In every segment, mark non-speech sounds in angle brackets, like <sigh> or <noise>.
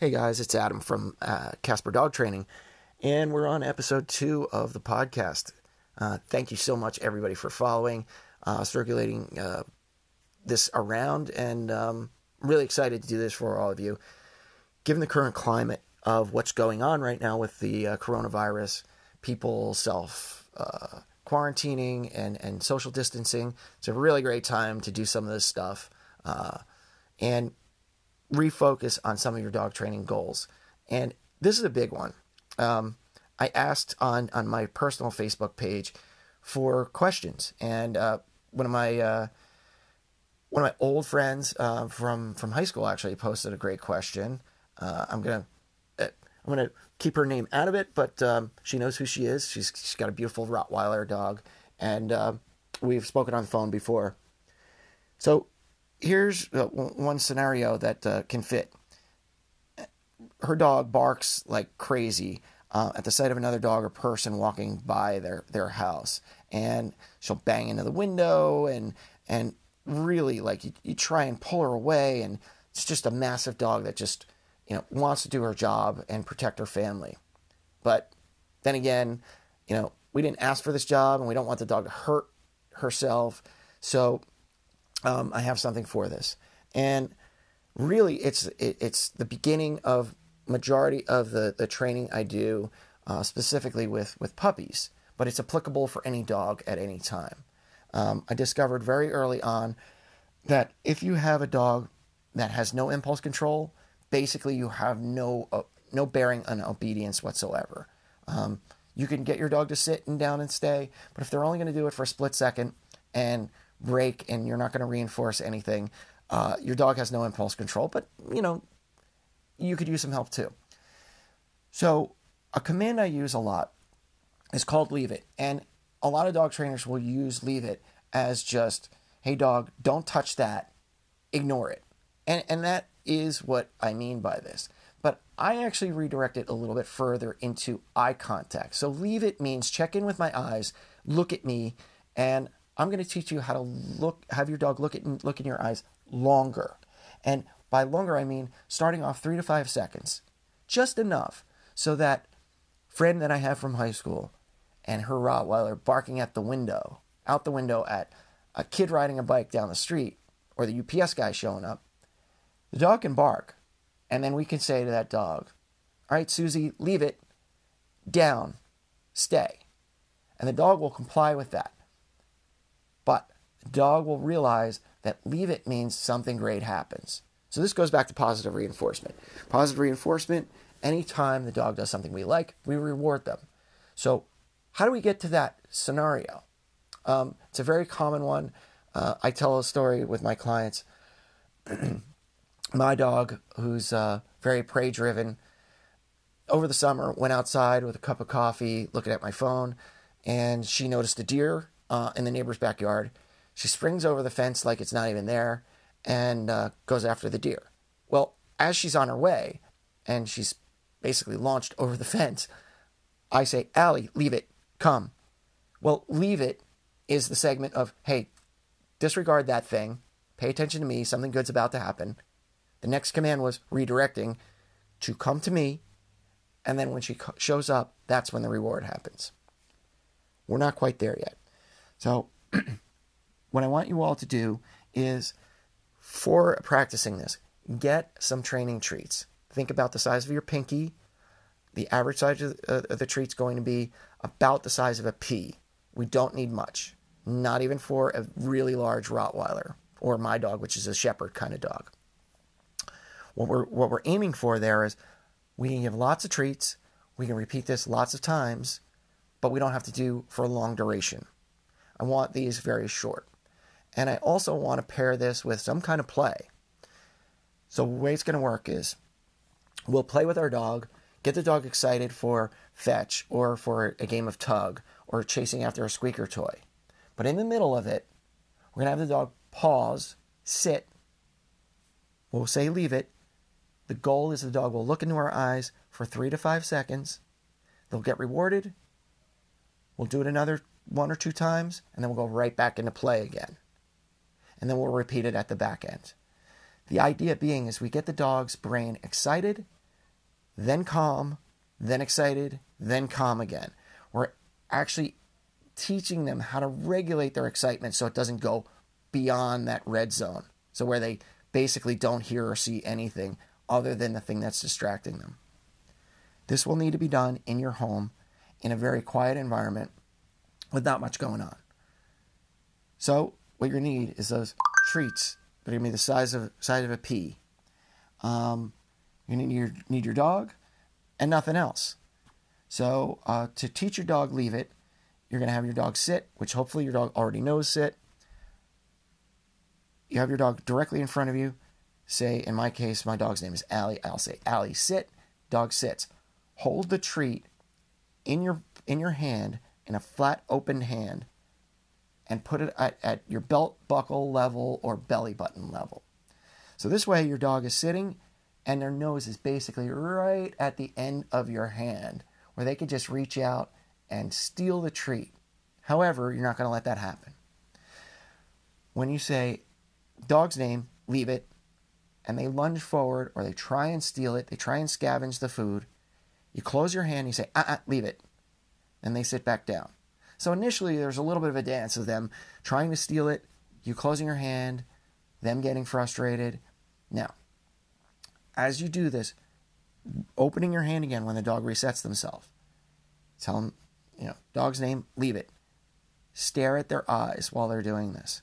Hey guys, it's Adam from uh, Casper Dog Training, and we're on episode two of the podcast. Uh, thank you so much, everybody, for following, uh, circulating uh, this around, and um, really excited to do this for all of you. Given the current climate of what's going on right now with the uh, coronavirus, people self uh, quarantining and, and social distancing, it's a really great time to do some of this stuff. and refocus on some of your dog training goals. And this is a big one. Um, I asked on on my personal Facebook page for questions, and uh, one of my uh, one of my old friends uh, from from high school actually posted a great question. Uh, I'm gonna uh, I'm gonna keep her name out of it, but um, she knows who she is. She's she's got a beautiful Rottweiler dog, and uh, we've spoken on the phone before. So here's uh, one scenario that uh, can fit. Her dog barks like crazy uh, at the sight of another dog or person walking by their, their house, and she'll bang into the window and and really like you, you try and pull her away, and it's just a massive dog that just you know wants to do her job and protect her family. But then again, you know we didn't ask for this job, and we don't want the dog to hurt herself, so um, I have something for this. And really, it's it, it's the beginning of majority of the, the training I do, uh, specifically with, with puppies, but it's applicable for any dog at any time. Um, I discovered very early on that if you have a dog that has no impulse control, basically you have no uh, no bearing on obedience whatsoever. Um, you can get your dog to sit and down and stay, but if they're only going to do it for a split second and break and you're not going to reinforce anything. Uh, your dog has no impulse control, but you know, you could use some help too. So, a command I use a lot is called leave it. And a lot of dog trainers will use leave it as just, hey, dog, don't touch that, ignore it. And, and that is what I mean by this. But I actually redirect it a little bit further into eye contact. So, leave it means check in with my eyes, look at me, and I'm going to teach you how to look, have your dog look at look in your eyes longer, and by longer I mean starting off three to five seconds, just enough so that friend that I have from high school and her Rottweiler barking at the window, out the window at a kid riding a bike down the street, or the UPS guy showing up, the dog can bark, and then we can say to that dog, "All right, Susie, leave it down, stay," and the dog will comply with that. But the dog will realize that leave it means something great happens. So this goes back to positive reinforcement. Positive reinforcement, anytime the dog does something we like, we reward them. So how do we get to that scenario? Um, it's a very common one. Uh, I tell a story with my clients. <clears throat> my dog, who's uh, very prey driven, over the summer went outside with a cup of coffee, looking at my phone, and she noticed a deer uh, in the neighbor's backyard. She springs over the fence like it's not even there and uh, goes after the deer. Well, as she's on her way and she's basically launched over the fence, I say, Allie, leave it, come. Well, leave it is the segment of, hey, disregard that thing, pay attention to me, something good's about to happen. The next command was redirecting to come to me, and then when she shows up, that's when the reward happens. We're not quite there yet. So, <clears throat> what I want you all to do is for practicing this, get some training treats. Think about the size of your pinky. The average size of the, uh, treat's going to be about the size of a pea. We don't need much, not even for a really large Rottweiler or my dog, which is a shepherd kind of dog. What we're, what we're aiming for there is we can give lots of treats, we can repeat this lots of times, but we don't have to do for a long duration. I want these very short. And I also want to pair this with some kind of play. So the way it's going to work is we'll play with our dog, get the dog excited for fetch or for a game of tug or chasing after a squeaker toy. But in the middle of it, we're going to have the dog pause, sit. We'll say leave it. The goal is the dog will look into our eyes for three to five seconds. They'll get rewarded. We'll do it another one or two times, and then we'll go right back into play again. And then we'll repeat it at the back end. The idea being is we get the dog's brain excited, then calm, then excited, then calm again. We're actually teaching them how to regulate their excitement so it doesn't go beyond that red zone. So where they basically don't hear or see anything other than the thing that's distracting them. This will need to be done in your home in a very quiet environment with not much going on. So what you need is those treats that are gonna be the size of size of a pea. Um, you need your need your dog and nothing else. So uh, to teach your dog leave it, you're gonna have your dog sit, which hopefully your dog already knows sit. You have your dog directly in front of you. Say, in my case, my dog's name is Allie. I'll say, Allie, sit. Dog sits. Hold the treat in your in your hand in a flat open hand and put it at, at your belt buckle level or belly button level. So this way your dog is sitting and their nose is basically right at the end of your hand where they could just reach out and steal the treat. However, you're not going to let that happen. When you say dog's name, leave it, and they lunge forward or they try and steal it, they try and scavenge the food, you close your hand, you say, uh uh leave it. And they sit back down. So initially, there's a little bit of a dance of them trying to steal it, you closing your hand, them getting frustrated. Now, as you do this, opening your hand again when the dog resets themselves. Tell them, you know, dog's name, leave it. Stare at their eyes while they're doing this.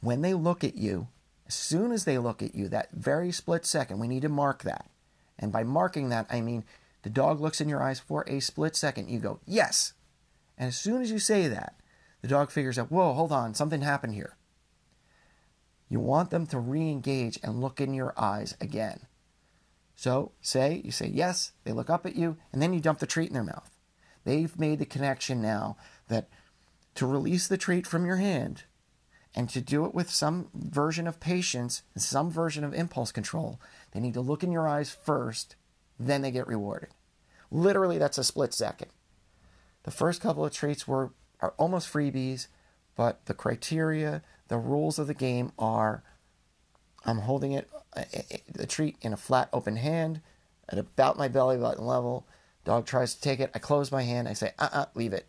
When they look at you, as soon as they look at you, that very split second, we need to mark that. And by marking that, I mean the dog looks in your eyes for a split second. You go, yes. And as soon as you say that, the dog figures out, whoa, hold on, something happened here. You want them to re engage and look in your eyes again. So say, you say yes, they look up at you, and then you dump the treat in their mouth. They've made the connection now that to release the treat from your hand and to do it with some version of patience and some version of impulse control, they need to look in your eyes first, then they get rewarded. Literally, that's a split second. The first couple of treats were are almost freebies, but the criteria, the rules of the game are I'm holding it uh, uh, uh, the treat in a flat open hand at about my belly button level. Dog tries to take it. I close my hand. I say, uh uh-uh, uh, leave it.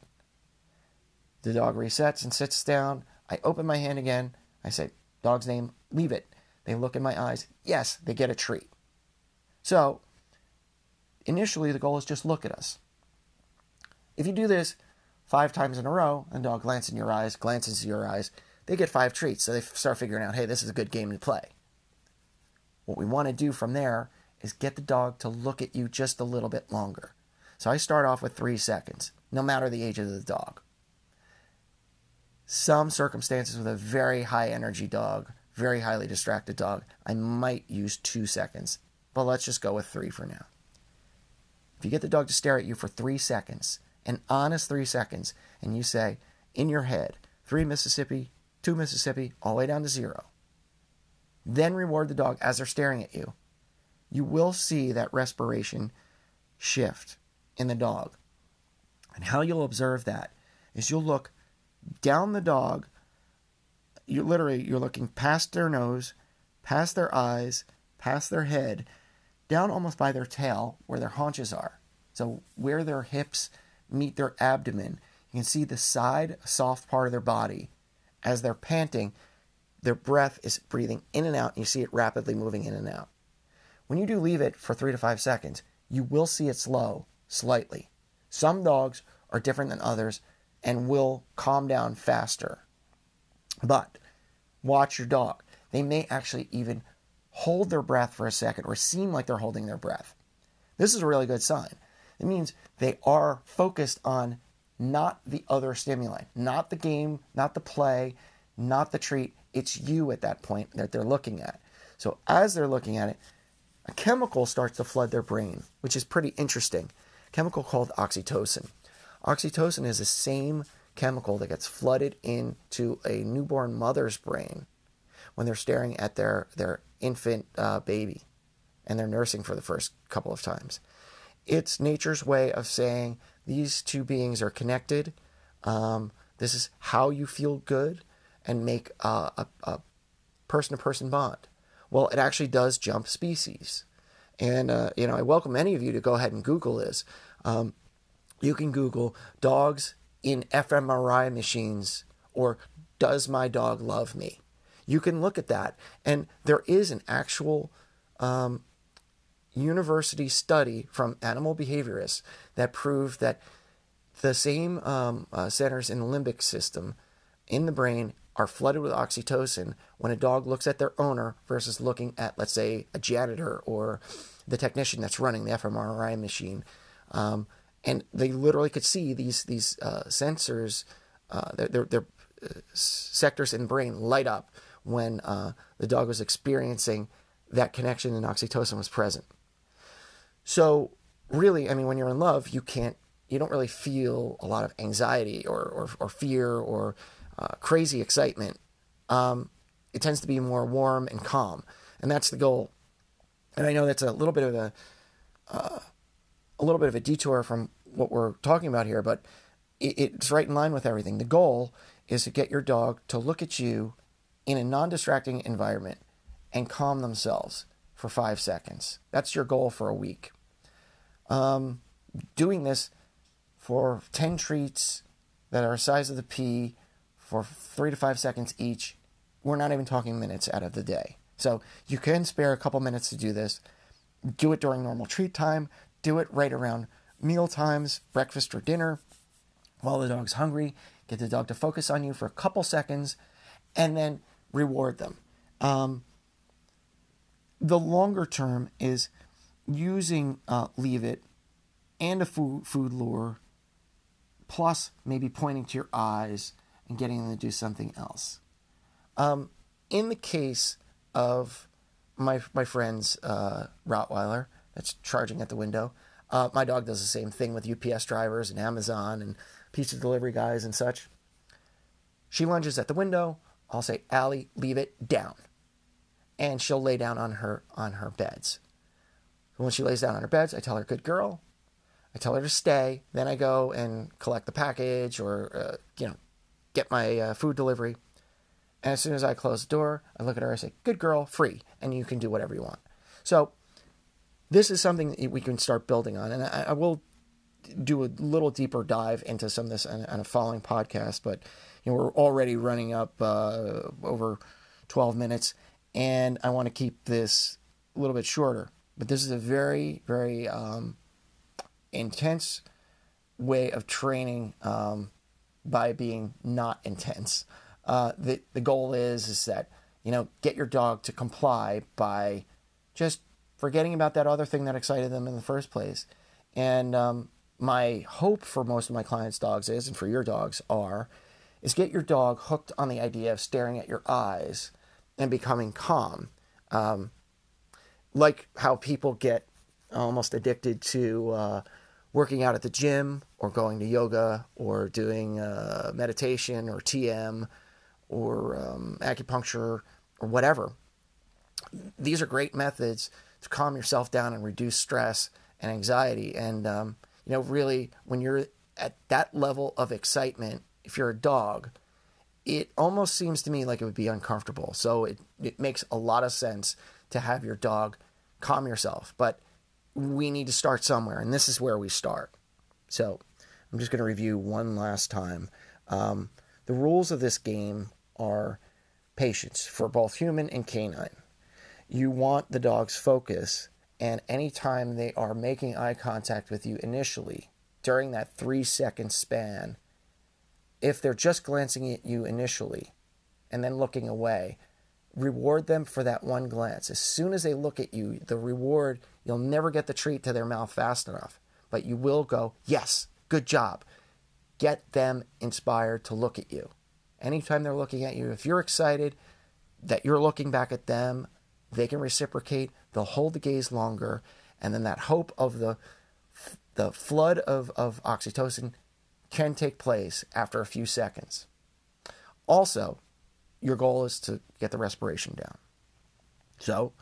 The dog resets and sits down. I open my hand again. I say, dog's name, leave it. They look in my eyes. Yes, they get a treat. So, initially, the goal is just look at us. If you do this five times in a row, and dog glances in your eyes, glances in your eyes, they get five treats. So they start figuring out, hey, this is a good game to play. What we want to do from there is get the dog to look at you just a little bit longer. So I start off with three seconds, no matter the age of the dog. Some circumstances with a very high energy dog, very highly distracted dog, I might use two seconds, but let's just go with three for now. If you get the dog to stare at you for three seconds, an honest three seconds, and you say in your head, three Mississippi, two Mississippi, all the way down to zero, then reward the dog as they're staring at you, you will see that respiration shift in the dog. And how you'll observe that is you'll look down the dog. You literally you're looking past their nose, past their eyes, past their head, down almost by their tail where their haunches are. So where their hips meet their abdomen, you can see the side soft part of their body as they're panting. Their breath is breathing in and out, and you see it rapidly moving in and out. When you do leave it for three to five seconds, you will see it slow slightly. Some dogs are different than others and will calm down faster. But watch your dog. They may actually even hold their breath for a second or seem like they're holding their breath. This is a really good sign. It means they are focused on not the other stimuli, not the game, not the play, not the treat. It's you at that point that they're looking at. So as they're looking at it, a chemical starts to flood their brain, which is pretty interesting. A chemical called oxytocin. Oxytocin is the same chemical that gets flooded into a newborn mother's brain when they're staring at their, their infant uh, baby and they're nursing for the first couple of times. It's nature's way of saying these two beings are connected. Um, this is how you feel good and make a person to person bond. Well, it actually does jump species. And, uh, you know, I welcome any of you to go ahead and Google this. Um, you can Google dogs in fMRI machines or does my dog love me? You can look at that. And there is an actual um, university study from animal behaviorists that proved that the same um, uh, centers in the limbic system in the brain are flooded with oxytocin when a dog looks at their owner versus looking at, let's say, a janitor or the technician that's running the fMRI machine. Um, and they literally could see these these uh, sensors, uh, their, their, uh, sectors in brain light up when uh, the dog was experiencing that connection and oxytocin was present. So really, I mean, when you're in love, you can't, you don't really feel a lot of anxiety or or, or fear or uh, crazy excitement. Um, it tends to be more warm and calm, and that's the goal. And I know that's a little bit of a uh, a little bit of a detour from what we're talking about here, but it, it's right in line with everything. The goal is to get your dog to look at you in a non-distracting environment and calm themselves for five seconds. That's your goal for a week. Um, doing this for 10 treats that are the size of the pea for three to five seconds each. We're not even talking minutes out of the day. So you can spare a couple minutes to do this. Do it during normal treat time. Do it right around meal times, breakfast or dinner, while the dog's hungry. Get the dog to focus on you for a couple seconds and then reward them. Um, the longer term is using uh, leave it and a food, food lure, plus maybe pointing to your eyes and getting them to do something else. Um, in the case of my my friend's uh, Rottweiler that's charging at the window, uh, my dog does the same thing with UPS drivers and Amazon and pizza delivery guys and such. She lunges at the window. I'll say, Allie, leave it down, and she'll lay down on her on her beds. When she lays down on her beds, I tell her, "Good girl." I tell her to stay. Then I go and collect the package or uh, you know get my uh, food delivery. And as soon as I close the door, I look at her. I say, "Good girl, free, and you can do whatever you want." So this is something we can start building on, and I, I will do a little deeper dive into some of this on, on a following podcast. But you know, we're already running up uh, over 12 minutes, and I want to keep this a little bit shorter. But this is a very, very um, intense way of training um, by being not intense. Uh, the the goal is is that you know get your dog to comply by just forgetting about that other thing that excited them in the first place. And um, my hope for most of my clients' dogs is, and for your dogs are, is get your dog hooked on the idea of staring at your eyes and becoming calm. Um, like how people get almost addicted to uh, working out at the gym or going to yoga or doing uh, meditation or TM or um, acupuncture or whatever. These are great methods to calm yourself down and reduce stress and anxiety. And, um, you know, really, when you're at that level of excitement, if you're a dog, it almost seems to me like it would be uncomfortable. So it, it makes a lot of sense to have your dog calm yourself. But we need to start somewhere, and this is where we start. So I'm just going to review one last time. Um, the rules of this game are patience for both human and canine. You want the dog's focus, and anytime they are making eye contact with you initially, during that three second span, if they're just glancing at you initially and then looking away, reward them for that one glance. As soon as they look at you, the reward, you'll never get the treat to their mouth fast enough, but you will go, Yes, good job. Get them inspired to look at you. Anytime they're looking at you, if you're excited that you're looking back at them, they can reciprocate, they'll hold the gaze longer, and then that hope of the the flood of, of oxytocin can take place after a few seconds. Also, your goal is to get the respiration down. So,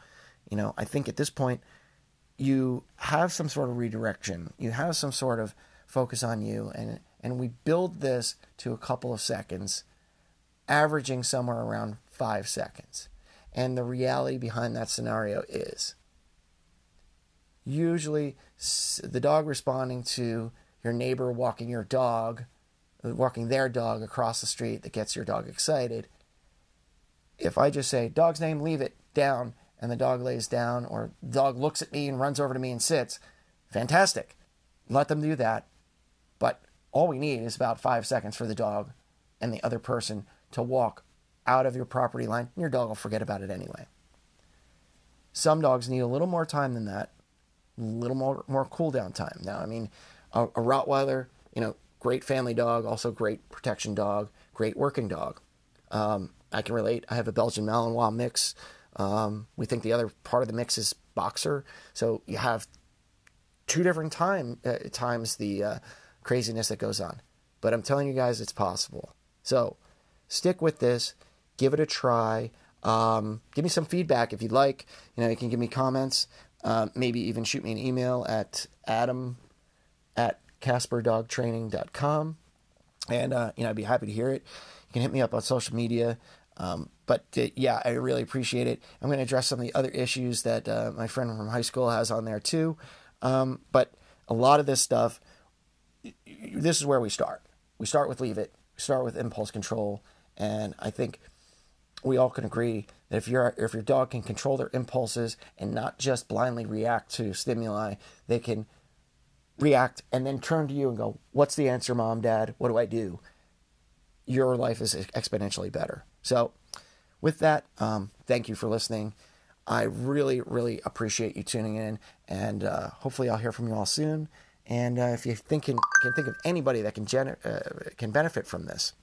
you know, I think at this point, you have some sort of redirection, you have some sort of focus on you, and, and we build this to a couple of seconds, averaging somewhere around five seconds. And the reality behind that scenario is usually the dog responding to your neighbor walking your dog, walking their dog across the street that gets your dog excited. If I just say, dog's name, leave it down, and the dog lays down, or the dog looks at me and runs over to me and sits, fantastic. Let them do that. But all we need is about five seconds for the dog and the other person to walk out of your property line. and Your dog will forget about it anyway. Some dogs need a little more time than that, a little more more cool down time. Now, I mean, a, a Rottweiler, you know, great family dog, also great protection dog, great working dog. Um, I can relate. I have a Belgian Malinois mix. Um, we think the other part of the mix is boxer, so you have two different time uh, times the uh, craziness that goes on. But I'm telling you guys, it's possible. So stick with this, give it a try. Um, give me some feedback if you'd like. You know, you can give me comments. Uh, maybe even shoot me an email at adam at casperdogtraining.com. And, uh, you know, I'd be happy to hear it. You can hit me up on social media. Um, but uh, yeah, I really appreciate it. I'm going to address some of the other issues that uh, my friend from high school has on there too. Um, but a lot of this stuff, this is where we start. We start with leave it. We start with impulse control. And I think we all can agree that if your if your dog can control their impulses and not just blindly react to stimuli, they can react and then turn to you and go, "What's the answer, mom, dad? What do I do?" Your life is exponentially better. So, with that, um, thank you for listening. I really, really appreciate you tuning in, and uh, hopefully, I'll hear from you all soon. And uh, if you think can, can think of anybody that can gener- uh, can benefit from this,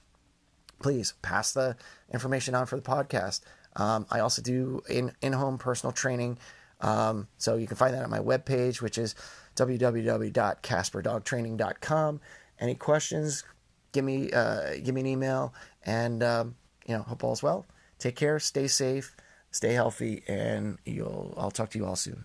please pass the information on for the podcast. Um, I also do in in home personal training. Um, so you can find that on my webpage, which is www.casperdogtraining.com. Any questions? Give me uh, give me an email, and um, you know, hope all's well. Take care, stay safe, stay healthy, and you'll. I'll talk to you all soon.